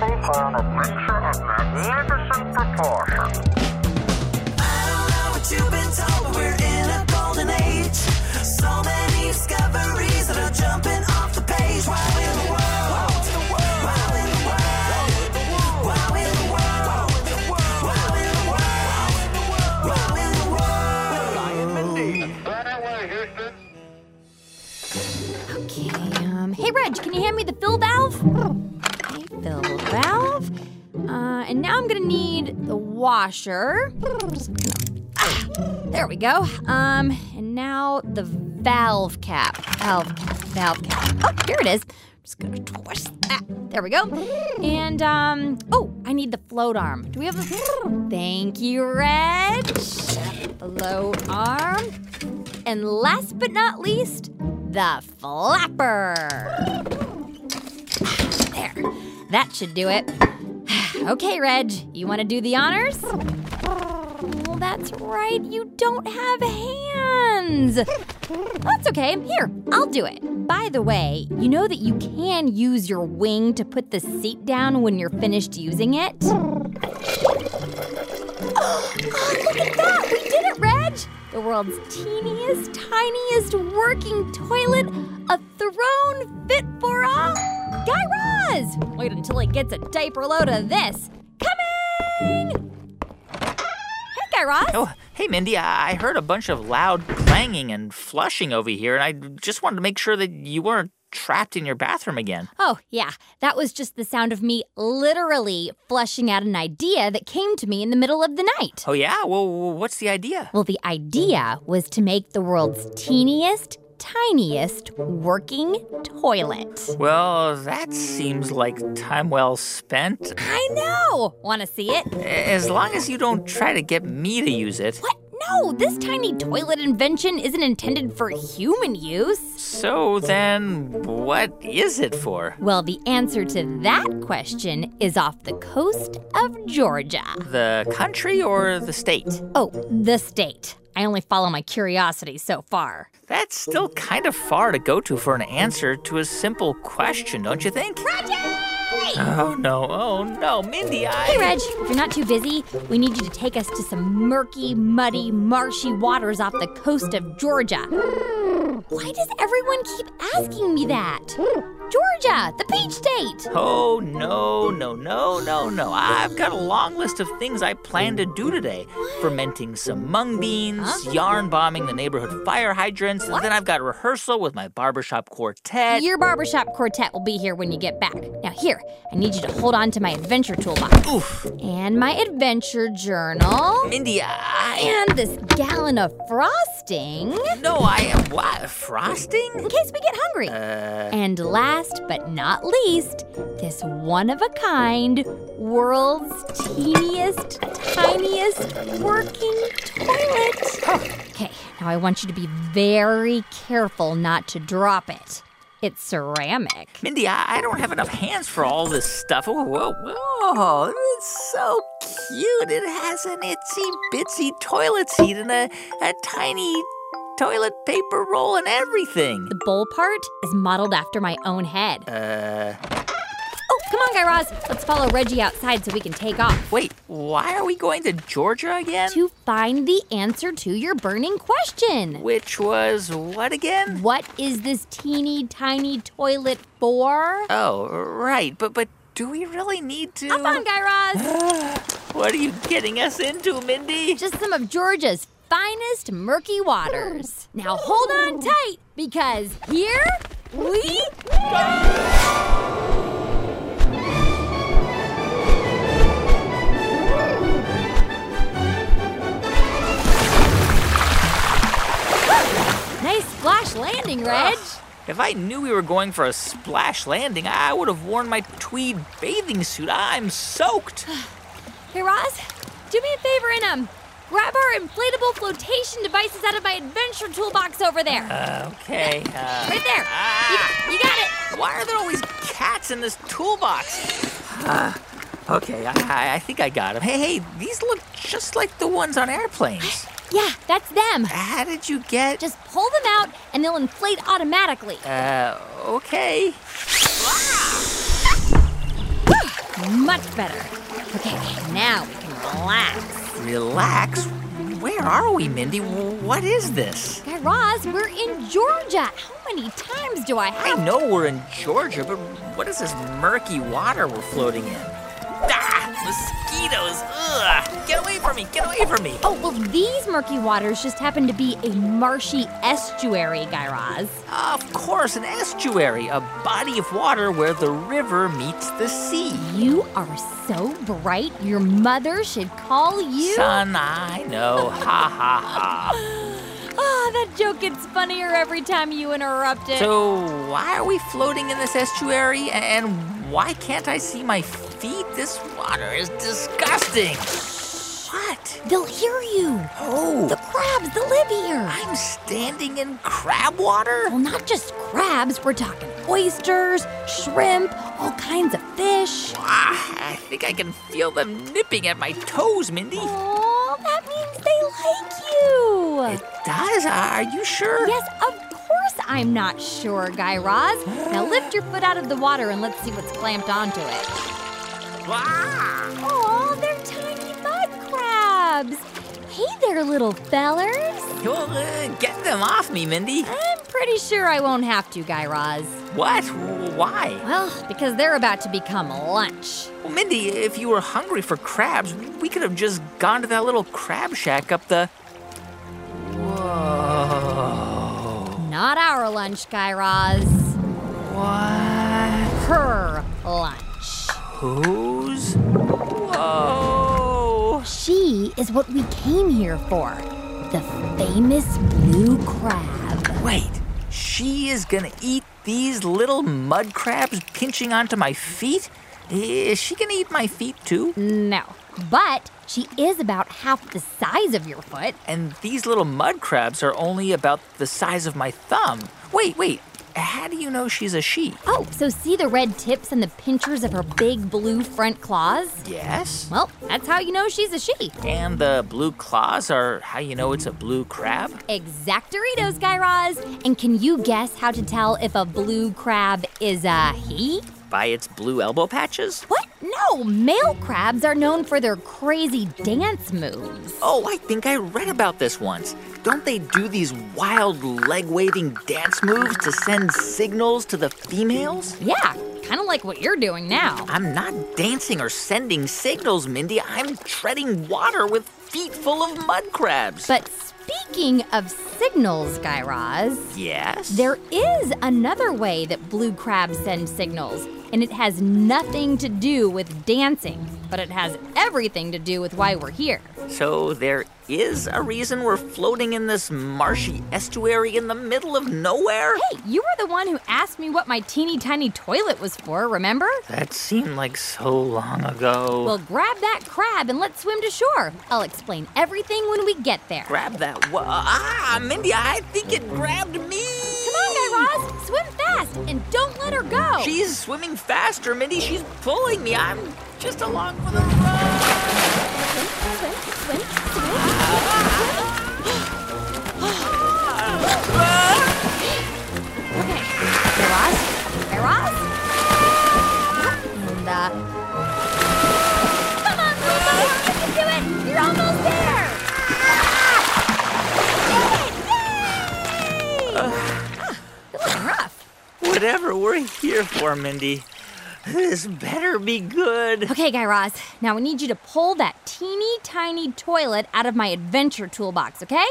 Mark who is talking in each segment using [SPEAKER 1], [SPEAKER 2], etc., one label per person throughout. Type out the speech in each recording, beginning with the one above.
[SPEAKER 1] ready for an adventure of magnificent
[SPEAKER 2] washer. Ah, there we go. Um, and now the valve cap. Valve cap, valve cap. Oh, here it is. I'm just gonna twist that. There we go. And, um, oh, I need the float arm. Do we have the. Thank you, Reg. Float arm. And last but not least, the flapper. There. That should do it. Okay, Reg, you want to do the honors? Well, that's right. You don't have hands. That's okay. Here, I'll do it. By the way, you know that you can use your wing to put the seat down when you're finished using it? Oh, look at that! We did it, Reg! The world's teeniest, tiniest working toilet, a throne fit for a Guy Raz! Wait until he gets a diaper load of this. Coming! Hey, Guy Raz!
[SPEAKER 3] Oh, hey, Mindy, I I heard a bunch of loud clanging and flushing over here, and I just wanted to make sure that you weren't trapped in your bathroom again.
[SPEAKER 2] Oh, yeah, that was just the sound of me literally flushing out an idea that came to me in the middle of the night.
[SPEAKER 3] Oh, yeah? Well, what's the idea?
[SPEAKER 2] Well, the idea was to make the world's teeniest, tiniest working toilet.
[SPEAKER 3] Well, that seems like time well spent.
[SPEAKER 2] I know! Want to see it?
[SPEAKER 3] As long as you don't try to get me to use it.
[SPEAKER 2] What? No, this tiny toilet invention isn't intended for human use.
[SPEAKER 3] So then, what is it for?
[SPEAKER 2] Well, the answer to that question is off the coast of Georgia.
[SPEAKER 3] The country or the state?
[SPEAKER 2] Oh, the state. I only follow my curiosity so far.
[SPEAKER 3] That's still kind of far to go to for an answer to a simple question, don't you think? Oh no, oh no, Mindy, I.
[SPEAKER 2] Hey, Reg, if you're not too busy, we need you to take us to some murky, muddy, marshy waters off the coast of Georgia. Why does everyone keep asking me that? Georgia, the peach state.
[SPEAKER 3] Oh, no, no, no, no, no. I've got a long list of things I plan to do today fermenting some mung beans, yarn bombing the neighborhood fire hydrants, and then I've got rehearsal with my barbershop quartet.
[SPEAKER 2] Your barbershop quartet will be here when you get back. Now, here, I need you to hold on to my adventure toolbox.
[SPEAKER 3] Oof.
[SPEAKER 2] And my adventure journal.
[SPEAKER 3] Mindy, I.
[SPEAKER 2] And this gallon of frosting.
[SPEAKER 3] No, I am. What? Frosting?
[SPEAKER 2] In case we get hungry.
[SPEAKER 3] Uh.
[SPEAKER 2] And last but not least, this one of a kind, world's teeniest, tiniest working toilet. Okay, now I want you to be very careful not to drop it. It's ceramic.
[SPEAKER 3] Mindy, I, I don't have enough hands for all this stuff. Whoa, whoa, whoa. It's so cute. It has an itsy bitsy toilet seat and a, a tiny toilet paper roll and everything.
[SPEAKER 2] The bowl part is modeled after my own head.
[SPEAKER 3] Uh,
[SPEAKER 2] Oh, come on, Guy Raz. Let's follow Reggie outside so we can take off.
[SPEAKER 3] wait, why are we going to Georgia again?
[SPEAKER 2] To find the answer to your burning question.
[SPEAKER 3] Which was what again?
[SPEAKER 2] What is this teeny tiny toilet for?
[SPEAKER 3] Oh, right. But but do we really need to?
[SPEAKER 2] Hop on, Guy Raz.
[SPEAKER 3] What are you getting us into, Mindy?
[SPEAKER 2] Just some of Georgia's finest murky waters. Now hold on tight because here we go. Nice splash landing, Reg.
[SPEAKER 3] If I knew we were going for a splash landing, I would have worn my tweed bathing suit. I'm soaked.
[SPEAKER 2] Hey, Raz, do me a favor and um, grab our inflatable flotation devices out of my adventure toolbox over there.
[SPEAKER 3] Okay. Uh,
[SPEAKER 2] right there.
[SPEAKER 3] ah.
[SPEAKER 2] You, you got it.
[SPEAKER 3] Why are there always cats in this toolbox? Uh, okay, I, I think I got them. Hey, hey, these look just like the ones on airplanes.
[SPEAKER 2] Yeah, that's them.
[SPEAKER 3] How did you get?
[SPEAKER 2] Just pull them out and they'll inflate automatically.
[SPEAKER 3] Uh, okay.
[SPEAKER 2] much better. Okay, now we can relax.
[SPEAKER 3] Relax? Where are we, Mindy? What is this?
[SPEAKER 2] Guy Raz, we're in Georgia. How many times do I have?
[SPEAKER 3] I know we're in Georgia, but what is this murky water we're floating in? Mosquitoes! Ugh! Get away from me! Get away from me!
[SPEAKER 2] Oh, well, these murky waters just happen to be a marshy estuary, Guy Raz.
[SPEAKER 3] Of course, an estuary, a body of water where the river meets the sea.
[SPEAKER 2] You are so bright, your mother should call you.
[SPEAKER 3] Son, I know. Ha ha ha.
[SPEAKER 2] Ah, that joke gets funnier every time you interrupt it.
[SPEAKER 3] So, why are we floating in this estuary? And why can't I see my feet? This water is disgusting. What?
[SPEAKER 2] They'll hear you.
[SPEAKER 3] Oh,
[SPEAKER 2] The crabs, they'll live here.
[SPEAKER 3] I'm standing in crab water?
[SPEAKER 2] Well, not just crabs, we're talking oysters, shrimp, all kinds of fish.
[SPEAKER 3] Ah, I think I can feel them nipping at my toes, Mindy.
[SPEAKER 2] Oh, that means they like you.
[SPEAKER 3] It does? Are you sure?
[SPEAKER 2] Yes, of course I'm not sure, Guy Raz. Now lift your foot out of the water and let's see what's clamped onto it. Oh, they're tiny mud crabs. Hey there, little fellers.
[SPEAKER 3] Well, uh, get them off me, Mindy.
[SPEAKER 2] I'm pretty sure I won't have to, Guy Raz.
[SPEAKER 3] What? Why?
[SPEAKER 2] Well, because they're about to become lunch.
[SPEAKER 3] Well, Mindy, if you were hungry for crabs, we could have just gone to that little crab shack up the.
[SPEAKER 2] Not our lunch, Guy Raz.
[SPEAKER 3] What?
[SPEAKER 2] Her lunch.
[SPEAKER 3] Who's? Whoa.
[SPEAKER 2] She is what we came here for. The famous blue crab.
[SPEAKER 3] Wait, she is gonna eat these little mud crabs pinching onto my feet? Is she gonna eat my feet too?
[SPEAKER 2] No. But she is about half the size of your foot.
[SPEAKER 3] And these little mud crabs are only about the size of my thumb. Wait, wait, how do you know she's a she?
[SPEAKER 2] Oh, so see the red tips and the pinchers of her big blue front claws?
[SPEAKER 3] Yes.
[SPEAKER 2] Well, that's how you know she's a she.
[SPEAKER 3] And the blue claws are how you know it's a blue crab?
[SPEAKER 2] Exactoritos, Guy Raz. And can you guess how to tell if a blue crab is a he?
[SPEAKER 3] By its blue elbow patches?
[SPEAKER 2] What? No, male crabs are known for their crazy dance moves.
[SPEAKER 3] Oh, I think I read about this once. Don't they do these wild leg waving dance moves to send signals to the females?
[SPEAKER 2] Yeah, kind of like what you're doing now.
[SPEAKER 3] I'm not dancing or sending signals, Mindy. I'm treading water with feet full of mud crabs.
[SPEAKER 2] But speaking of signals, Guy Raz,
[SPEAKER 3] yes?
[SPEAKER 2] there is another way that blue crabs send signals, and it has nothing to do with dancing, but it has everything to do with why we're here.
[SPEAKER 3] So there is a reason we're floating in this marshy estuary in the middle of nowhere?
[SPEAKER 2] Hey, you were the one who asked me what my teeny tiny toilet was for, remember?
[SPEAKER 3] That seemed like so long ago.
[SPEAKER 2] Well, grab that crab and let's swim to shore. I'll explain everything when we get there.
[SPEAKER 3] grab that. Wa- ah, Mindy, I think it grabbed me.
[SPEAKER 2] Come on, Guy Raz, swim fast and don't let her go.
[SPEAKER 3] She's swimming faster, Mindy. She's pulling me. I'm just along for the ride.
[SPEAKER 2] swim, swim, swim, Okay, Guy Raz, Guy Raz. And, uh... Come on, you can do it. You're almost there. Did it! Yay! Ah, you're looking rough.
[SPEAKER 3] Whatever we're here for, Mindy, this better be good.
[SPEAKER 2] Okay, Guy Raz. Now we need you to pull that teeny tiny toilet out of my adventure toolbox, okay?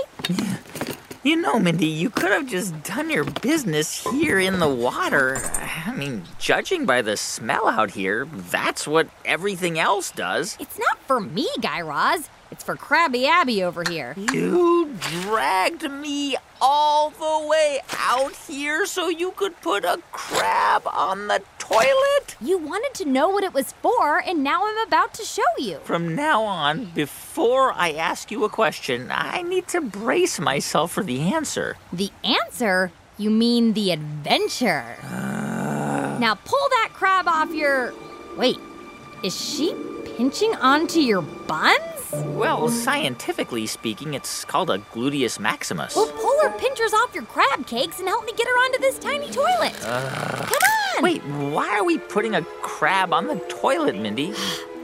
[SPEAKER 3] You know, Mindy, you could have just done your business here in the water. I mean, judging by the smell out here, that's what everything else does.
[SPEAKER 2] It's not for me, Guy Raz. It's for Krabby Abby over here.
[SPEAKER 3] You dragged me all the way out here so you could put a crab on the toilet?
[SPEAKER 2] You wanted to know what it was for, and now I'm about to show you.
[SPEAKER 3] From now on, before I ask you a question, I need to brace myself for the answer.
[SPEAKER 2] The answer? You mean the adventure. Uh. Now pull that crab off your. Wait, is she pinching onto your buns?
[SPEAKER 3] Well, scientifically speaking, it's called a gluteus maximus.
[SPEAKER 2] Well, pull her pinchers off your crab cakes and help me get her onto this tiny toilet. Uh, Come on!
[SPEAKER 3] Wait, why are we putting a crab crab on the toilet, Mindy?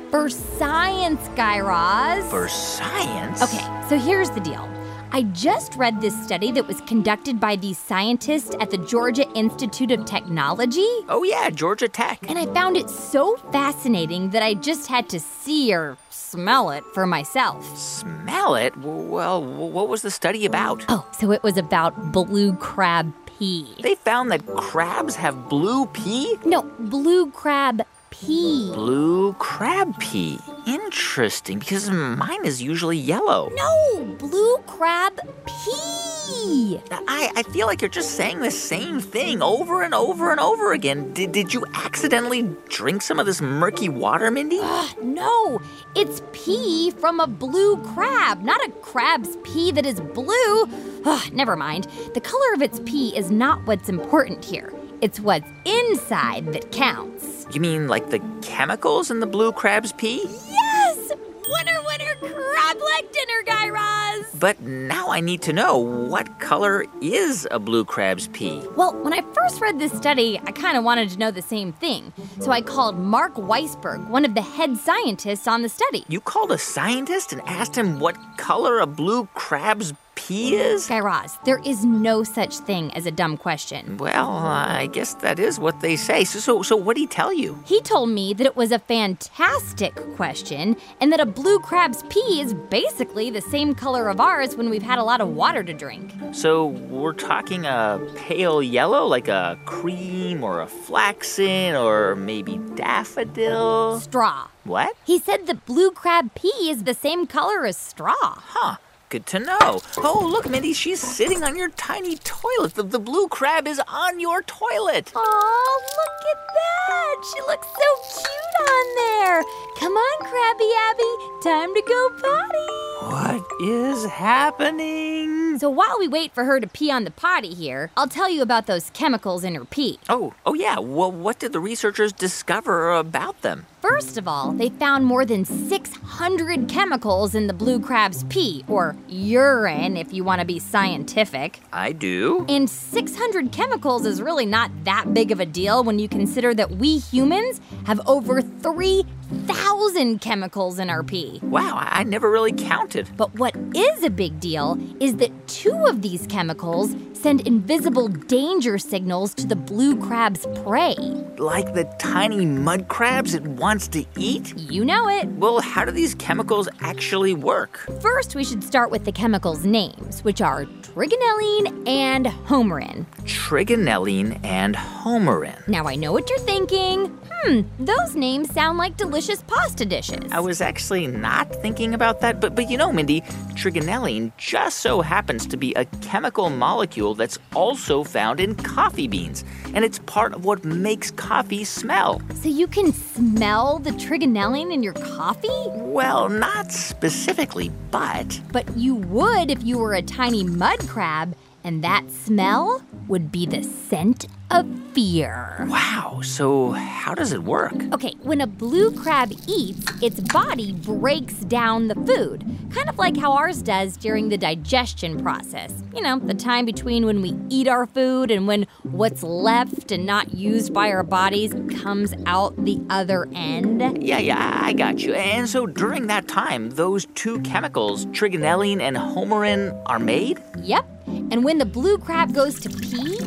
[SPEAKER 2] For science, Guy Raz.
[SPEAKER 3] For science?
[SPEAKER 2] Okay, so here's the deal. I just read this study that was conducted by these scientists at the Georgia Institute of Technology,
[SPEAKER 3] Oh, yeah, Georgia Tech.
[SPEAKER 2] and I found it so fascinating that I just had to see or smell it for myself.
[SPEAKER 3] Smell it? Well, what was the study about?
[SPEAKER 2] Oh, so it was about blue crab pee.
[SPEAKER 3] They found that crabs have blue pee?
[SPEAKER 2] No, blue crab pee.
[SPEAKER 3] Blue crab pee. Interesting, because mine is usually yellow.
[SPEAKER 2] No, blue crab pee.
[SPEAKER 3] I, I feel like you're just saying the same thing over and over and over again. Did, did you accidentally drink some of this murky water, Mindy?
[SPEAKER 2] Uh, no, it's pee from a blue crab, not a crab's pee that is blue. Ugh, never mind. The color of its pee is not what's important here. It's what's inside that counts.
[SPEAKER 3] You mean like the chemicals in the blue crab's pee?
[SPEAKER 2] Yes! Winner, winner, crab leg dinner, Guy Raz!
[SPEAKER 3] But now I need to know what color is a blue crab's pee?
[SPEAKER 2] Well, when I first read this study, I kind of wanted to know the same thing. So I called Marc Weissburg, one of the head scientists on the study.
[SPEAKER 3] You called a scientist and asked him what color a blue crab's pee is?
[SPEAKER 2] Guy Raz, there is no such thing as a dumb question.
[SPEAKER 3] Well, I guess that is what they say. So, so, so what did he tell you?
[SPEAKER 2] He told me that it was a fantastic question and that a blue crab's pee is basically the same color of ours when we've had a lot of water to drink.
[SPEAKER 3] So we're talking a pale yellow, like a cream or a flaxen or maybe daffodil?
[SPEAKER 2] Straw.
[SPEAKER 3] What?
[SPEAKER 2] He said that blue crab pee is the same color as straw.
[SPEAKER 3] Huh. Good to know. Oh, look, Mindy, she's sitting on your tiny toilet. The, the blue crab is on your toilet.
[SPEAKER 2] Oh, look at that! She looks so cute on there. Come on, Krabby Abby, time to go potty.
[SPEAKER 3] What is happening?
[SPEAKER 2] So while we wait for her to pee on the potty here, I'll tell you about those chemicals in her pee.
[SPEAKER 3] Oh, oh yeah. Well, what did the researchers discover about them?
[SPEAKER 2] First of all, they found more than 600 chemicals in the blue crab's pee, or urine if you want to be scientific.
[SPEAKER 3] I do.
[SPEAKER 2] And 600 chemicals is really not that big of a deal when you consider that we humans have over 3,000 chemicals in our pee.
[SPEAKER 3] Wow, I I never really counted.
[SPEAKER 2] But what is a big deal is that two of these chemicals send invisible danger signals to the blue crab's prey.
[SPEAKER 3] Like the tiny mud crabs it wants to eat?
[SPEAKER 2] You know it.
[SPEAKER 3] Well, how do these chemicals actually work?
[SPEAKER 2] First, we should start with the chemicals' names, which are trigonelline and homarine.
[SPEAKER 3] Trigonelline and homarine.
[SPEAKER 2] Now, I know what you're thinking. Hmm, those names sound like delicious pasta dishes.
[SPEAKER 3] I was actually not thinking about that, but but you know, Mindy, trigonelline just so happens to be a chemical molecule that's also found in coffee beans, and it's part of what makes coffee smell.
[SPEAKER 2] So you can smell the trigonelline in your coffee?
[SPEAKER 3] Well, not specifically, but
[SPEAKER 2] But you would if you were a tiny mud crab, and that smell would be the scent of fear.
[SPEAKER 3] wow, so how does it work?
[SPEAKER 2] Okay, when a blue crab eats, its body breaks down the food, kind of like how ours does during the digestion process. You know, the time between when we eat our food and when what's left and not used by our bodies comes out the other end.
[SPEAKER 3] Yeah, yeah, I got you. And so during that time, those two chemicals, trigonelline and homarine, are made?
[SPEAKER 2] Yep. And when the blue crab goes to pee,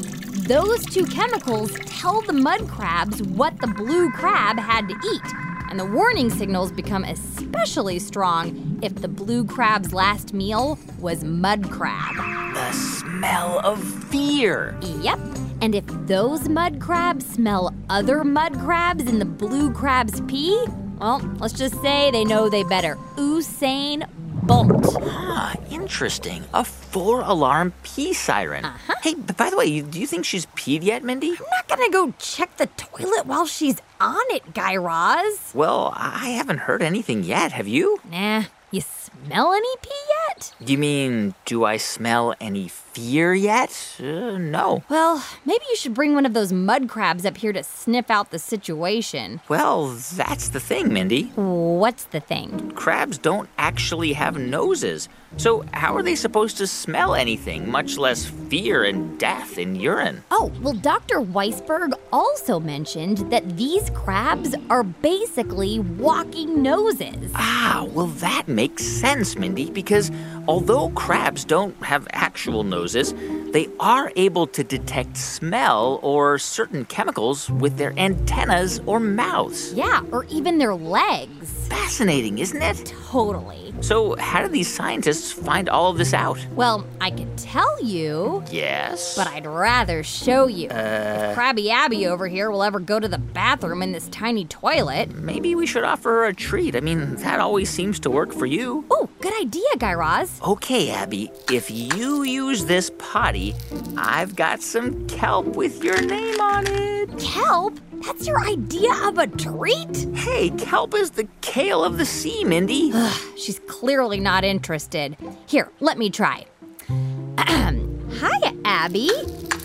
[SPEAKER 2] those two chemicals tell the mud crabs what the blue crab had to eat. And the warning signals become especially strong if the blue crab's last meal was mud crab.
[SPEAKER 3] The smell of fear.
[SPEAKER 2] Yep. And if those mud crabs smell other mud crabs in the blue crab's pee, well, let's just say they know they better. Usain Bolt.
[SPEAKER 3] Ah, interesting. A four alarm pee siren.
[SPEAKER 2] Uh-huh.
[SPEAKER 3] Hey, by the way, do you think she's peed yet, Mindy?
[SPEAKER 2] I'm not gonna go check the toilet while she's on it, Guy Raz.
[SPEAKER 3] Well, I haven't heard anything yet. Have you?
[SPEAKER 2] Nah, you smell any pee yet?
[SPEAKER 3] You mean, do I smell any fear yet? Uh, no.
[SPEAKER 2] Well, maybe you should bring one of those mud crabs up here to sniff out the situation.
[SPEAKER 3] Well, that's the thing, Mindy.
[SPEAKER 2] What's the thing?
[SPEAKER 3] Crabs don't actually have noses. So, how are they supposed to smell anything, much less fear and death in urine?
[SPEAKER 2] Oh, well, Dr. Weissburg also mentioned that these crabs are basically walking noses.
[SPEAKER 3] Ah, well, that makes sense, Mindy, because although crabs don't have actual noses, they are able to detect smell or certain chemicals with their antennas or mouths.
[SPEAKER 2] Yeah, or even their legs.
[SPEAKER 3] Fascinating, isn't it?
[SPEAKER 2] Totally.
[SPEAKER 3] So, how do these scientists find all of this out?
[SPEAKER 2] Well, I could tell you,
[SPEAKER 3] Yes.
[SPEAKER 2] but I'd rather show you. Uh, if Krabby Abby over here will ever go to the bathroom in this tiny toilet.
[SPEAKER 3] Maybe we should offer her a treat. I mean, that always seems to work for you.
[SPEAKER 2] Oh, good idea, Guy Raz.
[SPEAKER 3] Okay, Abby, if you use this potty, I've got some kelp with your name on it.
[SPEAKER 2] Kelp? That's your idea of a treat?
[SPEAKER 3] Hey, kelp is the kale of the sea, Mindy.
[SPEAKER 2] She's clearly not interested. Here, let me try. Hi, Abby.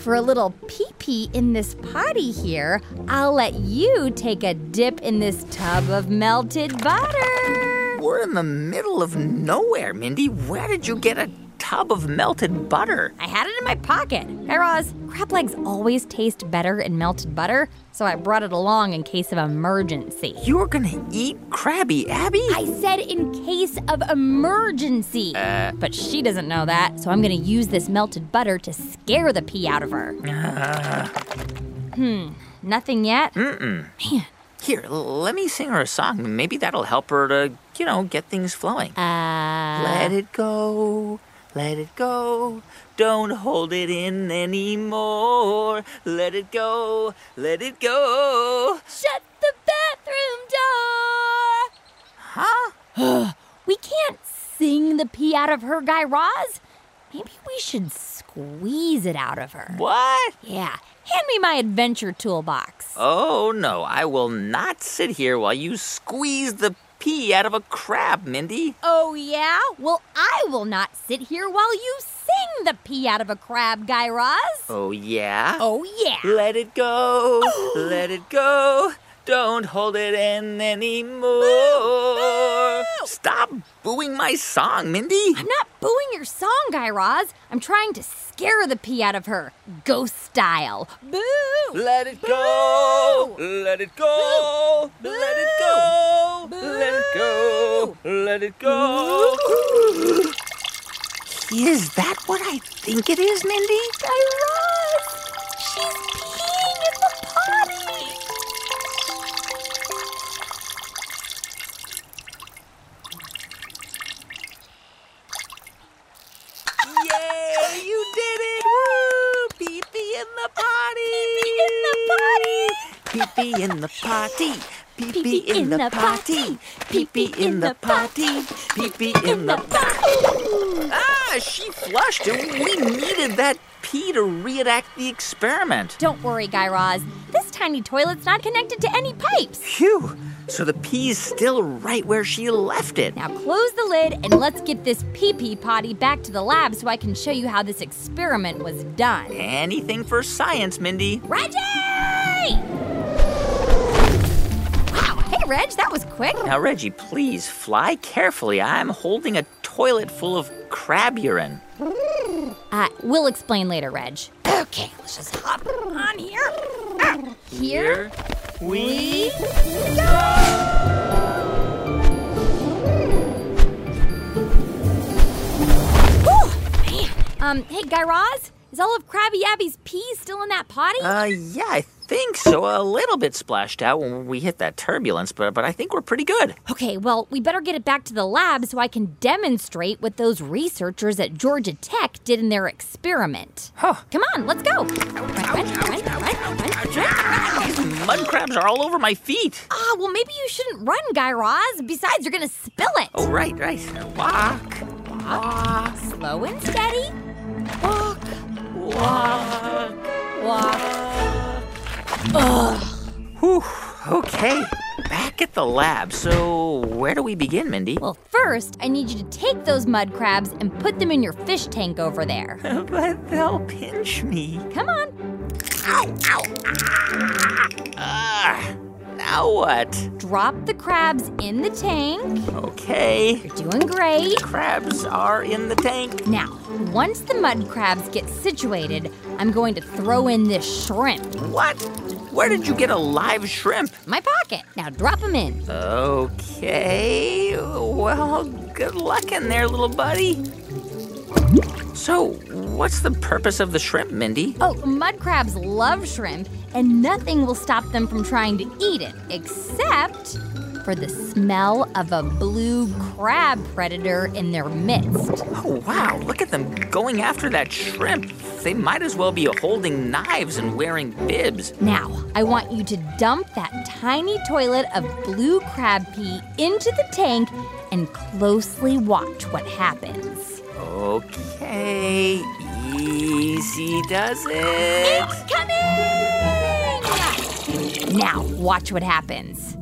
[SPEAKER 2] For a little pee pee in this potty here, I'll let you take a dip in this tub of melted butter.
[SPEAKER 3] We're in the middle of nowhere, Mindy. Where did you get a tub of melted butter?
[SPEAKER 2] I had it in my pocket. Guy Raz, crab legs always taste better in melted butter, so I brought it along in case of emergency.
[SPEAKER 3] You're gonna eat Krabby Abby?
[SPEAKER 2] I said in case of emergency. but she doesn't know that, so I'm gonna use this melted butter to scare the pee out of her. hmm, nothing yet?
[SPEAKER 3] Mm-mm.
[SPEAKER 2] Man.
[SPEAKER 3] Here, let me sing her a song. Maybe that'll help her to, you know, get things flowing.
[SPEAKER 2] Uh.
[SPEAKER 3] Let it go, let it go. Don't hold it in anymore. Let it go, let it go.
[SPEAKER 2] Shut the bathroom door!
[SPEAKER 3] Huh?
[SPEAKER 2] We can't sing the pee out of her, Guy Raz. Maybe we should squeeze it out of her.
[SPEAKER 3] What?
[SPEAKER 2] Yeah, hand me my adventure toolbox.
[SPEAKER 3] Oh, no, I will not sit here while you squeeze the pee out of a crab, Mindy.
[SPEAKER 2] Oh, yeah? Well, I will not sit here while you sing the pee out of a crab, Guy Raz.
[SPEAKER 3] Oh, yeah?
[SPEAKER 2] Oh, yeah.
[SPEAKER 3] Let it go, let it go. Don't hold it in anymore. Stop booing my song, Mindy.
[SPEAKER 2] I'm not booing your song, Guy Raz. I'm trying to scare the pee out of her, ghost style. Boo!
[SPEAKER 3] Let it go, let it go, let it go, let it go, let it go. Is that what I think it is, Mindy?
[SPEAKER 2] Guy Raz! She's in the potty!
[SPEAKER 3] Pee Pee in the potty!
[SPEAKER 2] Pee
[SPEAKER 3] pee in the potty! Pee pee in the potty! Pee pee in the potty! Ah, she flushed it. We needed that pee to reenact the experiment.
[SPEAKER 2] Don't worry, Guy Raz. This tiny toilet's not connected to any pipes.
[SPEAKER 3] Phew! So the pee's still right where she left it.
[SPEAKER 2] Now close the lid and let's get this pee pee potty back to the lab so I can show you how this experiment was done.
[SPEAKER 3] Anything for science, Mindy.
[SPEAKER 2] Reggie! Wow, hey, Reg, that was quick.
[SPEAKER 3] Now, Reggie, please fly carefully. I'm holding a toilet full of crab urine.
[SPEAKER 2] Uh, we'll explain later, Reg. Okay, let's just hop on here. Ah, Here we Whew, man. Um, hey, Guy Raz, is all of Krabby Abby's pee still in that potty?
[SPEAKER 3] Uh, yeah, I think so. A little bit splashed out when we hit that turbulence, but but I think we're pretty good.
[SPEAKER 2] Okay, well, we better get it back to the lab so I can demonstrate what those researchers at Georgia Tech did in their experiment.
[SPEAKER 3] Huh.
[SPEAKER 2] Come on, let's go.
[SPEAKER 3] Mud crabs are all over my feet.
[SPEAKER 2] Ah, well, maybe you shouldn't run, Guy Raz. Besides, you're gonna spill it.
[SPEAKER 3] Oh, right, right. Walk, walk,
[SPEAKER 2] Slow and steady. Walk,
[SPEAKER 3] walk.
[SPEAKER 2] walk.
[SPEAKER 3] Whew. Okay, back at the lab. So, where do we begin, Mindy?
[SPEAKER 2] Well, first, I need you to take those mud crabs and put them in your fish tank over there.
[SPEAKER 3] but they'll pinch me.
[SPEAKER 2] Come on.
[SPEAKER 3] Ow, ow. Ah, now what?
[SPEAKER 2] Drop the crabs in the tank.
[SPEAKER 3] Okay.
[SPEAKER 2] You're doing great.
[SPEAKER 3] Crabs are in the tank.
[SPEAKER 2] Now, once the mud crabs get situated, I'm going to throw in this shrimp.
[SPEAKER 3] What? Where did you get a live shrimp?
[SPEAKER 2] My pocket. Now drop them in.
[SPEAKER 3] Okay. Well, good luck in there, little buddy. So, what's the purpose of the shrimp, Mindy?
[SPEAKER 2] Oh, mud crabs love shrimp, and nothing will stop them from trying to eat it, except for the smell of a blue crab predator in their midst.
[SPEAKER 3] Oh, wow. Look at them going after that shrimp. They might as well be holding knives and wearing bibs.
[SPEAKER 2] Now, I want you to dump that tiny toilet of blue crab pee into the tank and closely watch what happens.
[SPEAKER 3] Okay. Easy does it.
[SPEAKER 2] It's coming! Now, watch what happens.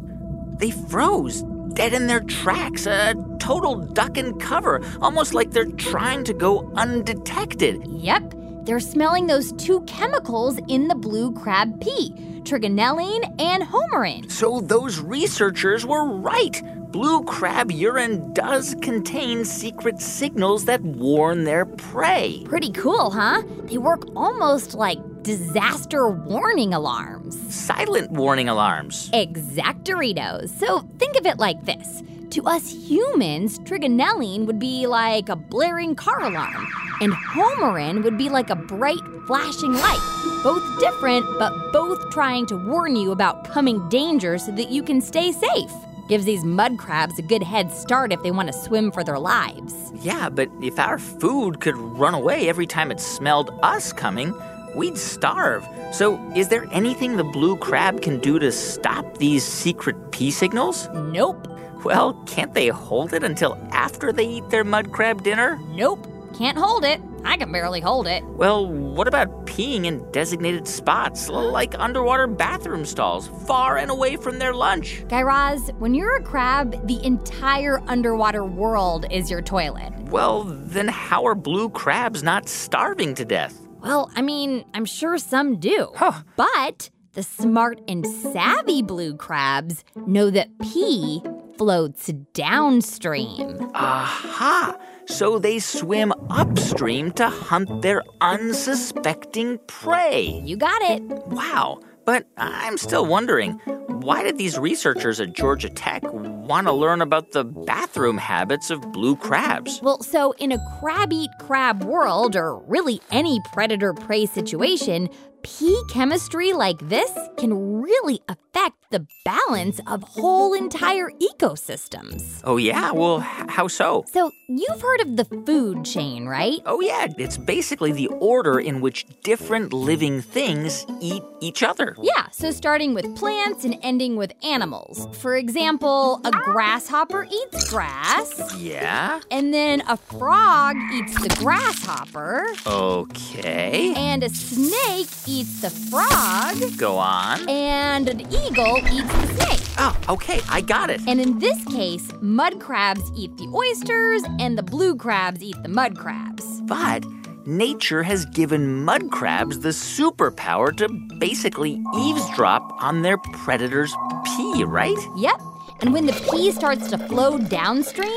[SPEAKER 3] They froze, dead in their tracks. A total duck and cover, almost like they're trying to go undetected.
[SPEAKER 2] Yep, they're smelling those two chemicals in the blue crab pee trigonelline and homarine.
[SPEAKER 3] So those researchers were right. Blue crab urine does contain secret signals that warn their prey.
[SPEAKER 2] Pretty cool, huh? They work almost like disaster warning alarms.
[SPEAKER 3] Silent warning alarms.
[SPEAKER 2] Exactoritos. So think of it like this. To us humans, trigonelline would be like a blaring car alarm, and homarine would be like a bright, flashing light. Both different, but both trying to warn you about coming danger so that you can stay safe. Gives these mud crabs a good head start if they want to swim for their lives.
[SPEAKER 3] Yeah, but if our food could run away every time it smelled us coming, we'd starve. So, is there anything the blue crab can do to stop these secret pee signals?
[SPEAKER 2] Nope,
[SPEAKER 3] Well, can't they hold it until after they eat their mud crab dinner?
[SPEAKER 2] nope, can't hold it. I can barely hold it.
[SPEAKER 3] Well, what about peeing in designated spots, like underwater bathroom stalls, far and away from their lunch?
[SPEAKER 2] Guy Raz, when you're a crab, the entire underwater world is your toilet.
[SPEAKER 3] Well, then how are blue crabs not starving to death?
[SPEAKER 2] Well, I mean, I'm sure some do.
[SPEAKER 3] Huh.
[SPEAKER 2] But the smart and savvy blue crabs know that pee floats downstream.
[SPEAKER 3] Aha! So they swim upstream to hunt their unsuspecting prey.
[SPEAKER 2] You got it.
[SPEAKER 3] Wow. But I'm still wondering why did these researchers at Georgia Tech want to learn about the bathroom habits of blue crabs?
[SPEAKER 2] Well, so in a crab eat crab world, or really any predator prey situation, pee chemistry like this can really affect the balance of whole entire ecosystems.
[SPEAKER 3] Oh, yeah? Well, how so?
[SPEAKER 2] So, you've heard of the food chain, right?
[SPEAKER 3] Oh, yeah. It's basically the order in which different living things eat each other.
[SPEAKER 2] Yeah, so starting with plants and ending with animals. For example, a grasshopper eats grass,
[SPEAKER 3] Yeah?
[SPEAKER 2] and then a frog eats the grasshopper,
[SPEAKER 3] Okay.
[SPEAKER 2] and a snake eats the frog,
[SPEAKER 3] Go on.
[SPEAKER 2] and an eagle eats the snake.
[SPEAKER 3] Oh, okay. I got it.
[SPEAKER 2] And in this case, mud crabs eat the oysters, and the blue crabs eat the mud crabs.
[SPEAKER 3] But nature has given mud crabs the superpower to basically eavesdrop on their predators' pee, right?
[SPEAKER 2] Yep. And when the pee starts to flow downstream,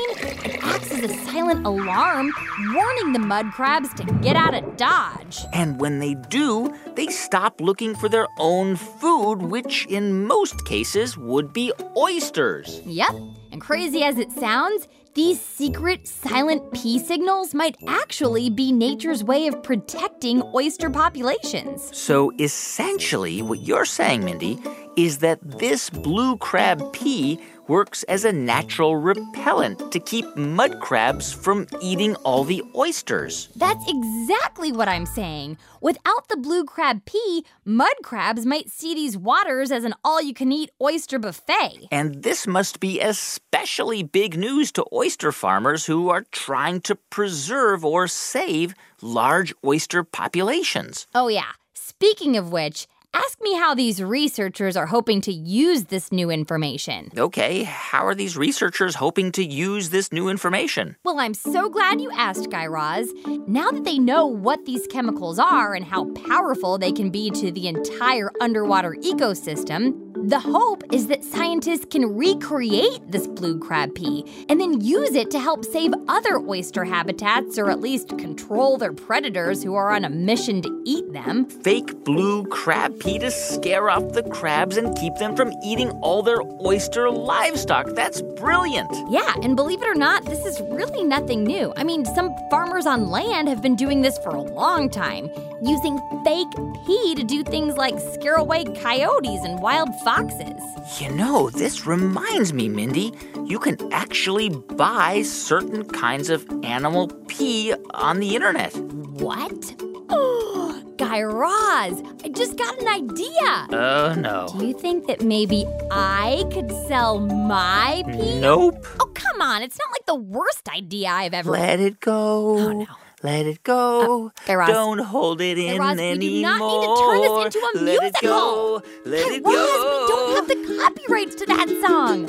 [SPEAKER 2] it acts as a silent alarm, warning the mud crabs to get out of Dodge.
[SPEAKER 3] And when they do, they stop looking for their own food, which in most cases would be oysters.
[SPEAKER 2] Yep. And crazy as it sounds, these secret silent pee signals might actually be nature's way of protecting oyster populations.
[SPEAKER 3] So essentially, what you're saying, Mindy, is that this blue crab pee works as a natural repellent to keep mud crabs from eating all the oysters.
[SPEAKER 2] That's exactly what I'm saying. Without the blue crab pee, mud crabs might see these waters as an all you can eat oyster buffet.
[SPEAKER 3] And this must be especially big news to oyster farmers who are trying to preserve or save large oyster populations.
[SPEAKER 2] Oh, yeah. Speaking of which, Ask me how these researchers are hoping to use this new information.
[SPEAKER 3] Okay, how are these researchers hoping to use this new information?
[SPEAKER 2] Well, I'm so glad you asked, Guy Raz. Now that they know what these chemicals are and how powerful they can be to the entire underwater ecosystem, the hope is that scientists can recreate this blue crab pee and then use it to help save other oyster habitats or at least control their predators who are on a mission to eat them.
[SPEAKER 3] Fake blue crab pee to scare off the crabs and keep them from eating all their oyster livestock. That's brilliant.
[SPEAKER 2] Yeah, and believe it or not, this is really nothing new. I mean, some farmers on land have been doing this for a long time, using fake pee to do things like scare away coyotes and wild foxes.
[SPEAKER 3] You know, this reminds me, Mindy. You can actually buy certain kinds of animal pee on the internet.
[SPEAKER 2] What? Guy Raz, I just got an idea.
[SPEAKER 3] Oh, no.
[SPEAKER 2] Do you think that maybe I could sell my pee?
[SPEAKER 3] Nope.
[SPEAKER 2] Oh, come on. It's not like the worst idea I've ever
[SPEAKER 3] Let it go.
[SPEAKER 2] Oh, no.
[SPEAKER 3] Let it go.
[SPEAKER 2] Uh, Guy Raz.
[SPEAKER 3] Don't hold it in
[SPEAKER 2] Raz, we do not need to turn this into a
[SPEAKER 3] Let it
[SPEAKER 2] musical.
[SPEAKER 3] go. Let
[SPEAKER 2] Guy
[SPEAKER 3] it
[SPEAKER 2] Raz,
[SPEAKER 3] go.
[SPEAKER 2] we don't have the copyrights to that song.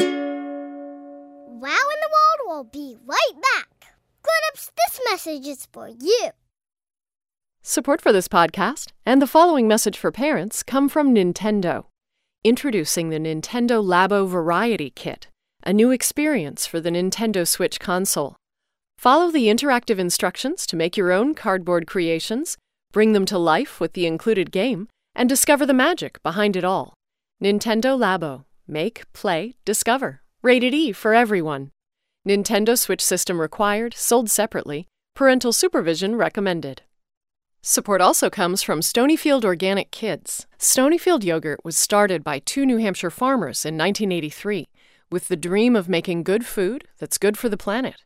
[SPEAKER 4] Wow in the World will be right back. Grown-ups, this message is for you.
[SPEAKER 5] Support for this podcast and the following message for parents come from Nintendo. Introducing the Nintendo Labo Variety Kit, a new experience for the Nintendo Switch console. Follow the interactive instructions to make your own cardboard creations, bring them to life with the included game, and discover the magic behind it all. Nintendo Labo. Make, play, discover. Rated E for everyone. Nintendo Switch system required, sold separately. Parental supervision recommended. Support also comes from Stonyfield Organic Kids. Stonyfield yogurt was started by two New Hampshire farmers in 1983 with the dream of making good food that's good for the planet.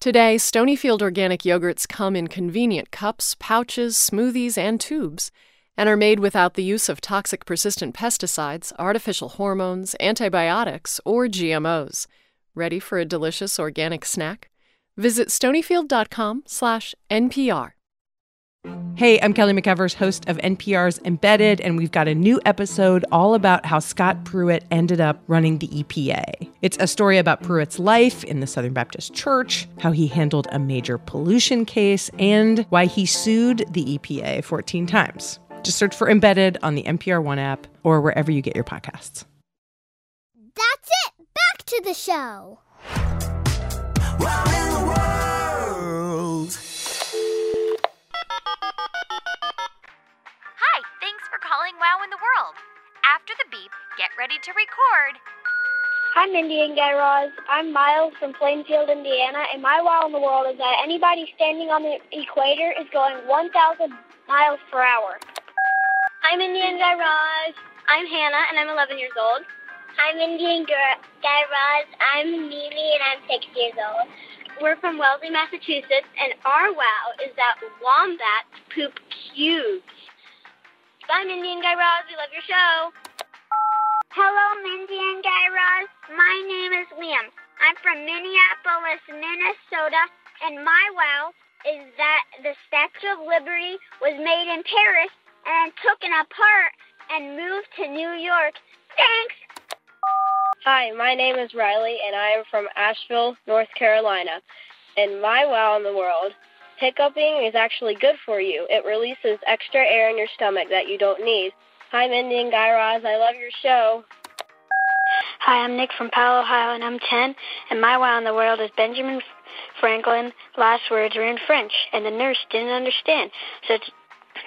[SPEAKER 5] Today, Stonyfield organic yogurts come in convenient cups, pouches, smoothies, and tubes, and are made without the use of toxic persistent pesticides, artificial hormones, antibiotics, or GMOs. Ready for a delicious organic snack? Visit stonyfield.com/npr.
[SPEAKER 6] Hey, I'm Kelly McEvers, host of NPR's Embedded, and we've got a new episode all about how Scott Pruitt ended up running the EPA. It's a story about Pruitt's life in the Southern Baptist Church, how he handled a major pollution case, and why he sued the EPA 14 times. Just search for Embedded on the NPR One app or wherever you get your podcasts.
[SPEAKER 4] That's it. Back to the show.
[SPEAKER 7] Wow
[SPEAKER 8] Hi, thanks for calling Wow in the World. After the beep, get ready to record.
[SPEAKER 9] Hi, Mindy and Guy Raz. I'm Miles from Plainfield, Indiana, and my wow in the world is that anybody standing on the equator is going 1,000 miles per hour. Hi, Mindy and Guy Raz. I'm Hannah, and I'm 11 years old. Hi, Mindy and Guy Raz. I'm Mimi, and I'm 6 years old. We're from Wellesley, Massachusetts, and our wow is that wombats poop cubes. Bye, Mindy and Guy Raz. We love your show. Hello, Mindy and Guy Raz. My name is Liam. I'm from Minneapolis, Minnesota, and my wow is that the Statue of Liberty was made in Paris and taken apart and moved to New York. Thanks.
[SPEAKER 10] Hi, my name is Riley, and I am from Asheville, North Carolina. And my wow in the world, hiccuping is actually good for you. It releases extra air in your stomach that you don't need. Hi, Mindy and Guy Raz. I love your show.
[SPEAKER 9] Hi, I'm Nick from Powell, Ohio, and I'm 10. And my wow in the world is Benjamin Franklin. Last words were in French, and the nurse didn't understand. So t-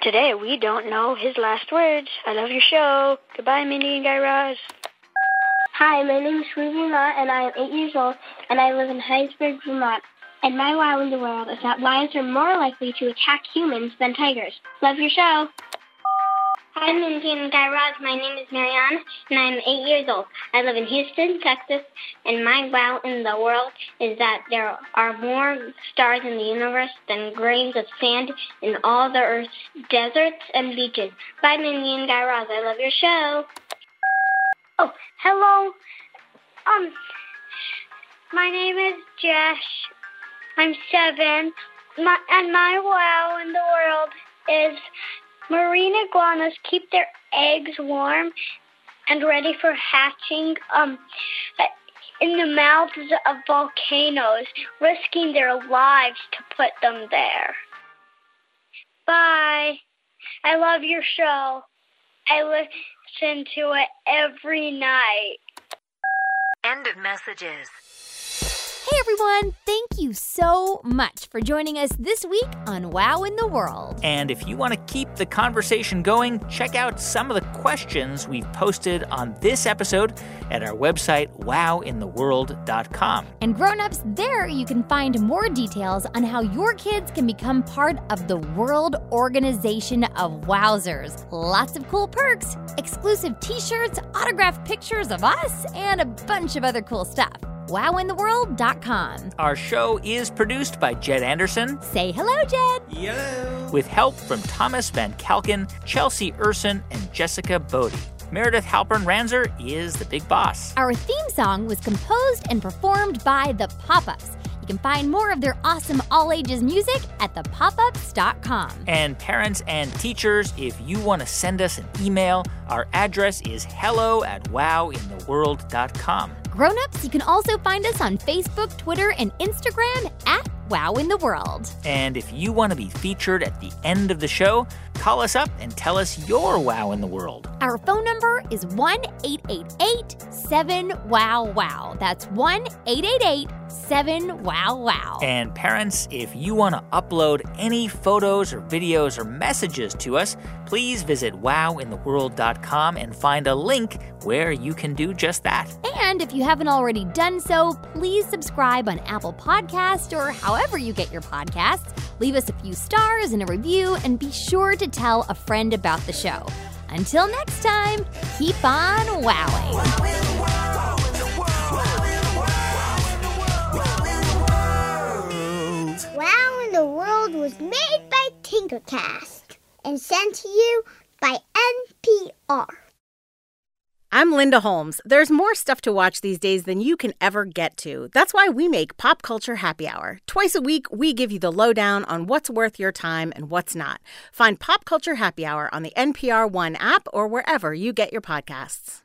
[SPEAKER 9] today we don't know his last words. I love your show. Goodbye, Mindy and Guy Raz. Hi, my name is Mott, and I am eight years old, and I live in Hinesburg, Vermont. And my wow in the world is that lions are more likely to attack humans than tigers. Love your show. Hi, Mindy and Guy Raz. My name is Marianne, and I'm eight years old. I live in Houston, Texas, and my wow in the world is that there are more stars in the universe than grains of sand in all the Earth's deserts and beaches. Bye, Mindy and Guy Raz. I love your show. Oh, hello. Um, my name is Josh. I'm seven. My, and my wow in the world is Marine iguanas keep their eggs warm and ready for hatching um, in the mouths of volcanoes, risking their lives to put them there. Bye. I love your show. I listen to it every night.
[SPEAKER 8] End of messages.
[SPEAKER 2] Hey everyone, thank you so much for joining us this week on Wow in the World.
[SPEAKER 3] And if you want to keep the conversation going, check out some of the questions we've posted on this episode at our website, wowintheworld.com.
[SPEAKER 2] And grown-ups, there you can find more details on how your kids can become part of the World Organization of Wowzers. Lots of cool perks, exclusive t-shirts, autographed pictures of us, and a bunch of other cool stuff. wowintheworld.com.
[SPEAKER 3] Our show is produced by Jed Anderson
[SPEAKER 2] Say hello, Jed.
[SPEAKER 6] Hello.
[SPEAKER 3] with help from Thomas Van Kalken, Chelsea Urson, and Jessica Bodie. Meredith Halpern Ranzer is the big boss.
[SPEAKER 2] Our theme song was composed and performed by The Pop Ups. You can find more of their awesome all ages music at thepopups.com.
[SPEAKER 3] And parents and teachers, if you want to send us an email, our address is hello at wowintheworld.com.
[SPEAKER 2] Grown-ups, you can also find us on Facebook, Twitter, and Instagram at Wow in the World.
[SPEAKER 3] And if you want to be featured at the end of the show, call us up and tell us your wow in the world.
[SPEAKER 2] Our phone number is 1-888-7-WOW-WOW. That's 1-888-7-WOW-WOW.
[SPEAKER 3] And parents, if you want to upload any photos or videos or messages to us, please visit wowintheworld.com and find a link where you can do just that.
[SPEAKER 2] And if you haven't already done so, please subscribe on Apple Podcasts or however you get your podcasts. Leave us a few stars and a review, and be sure to tell a friend about the show. Until next time, keep on wowing.
[SPEAKER 4] Wow in the World was made by Tinkercast and sent to you by NPR.
[SPEAKER 11] I'm Linda Holmes. There's more stuff to watch these days than you can ever get to. That's why we make Pop Culture Happy Hour. Twice a week, we give you the lowdown on what's worth your time and what's not. Find Pop Culture Happy Hour on the NPR One app or wherever you get your podcasts.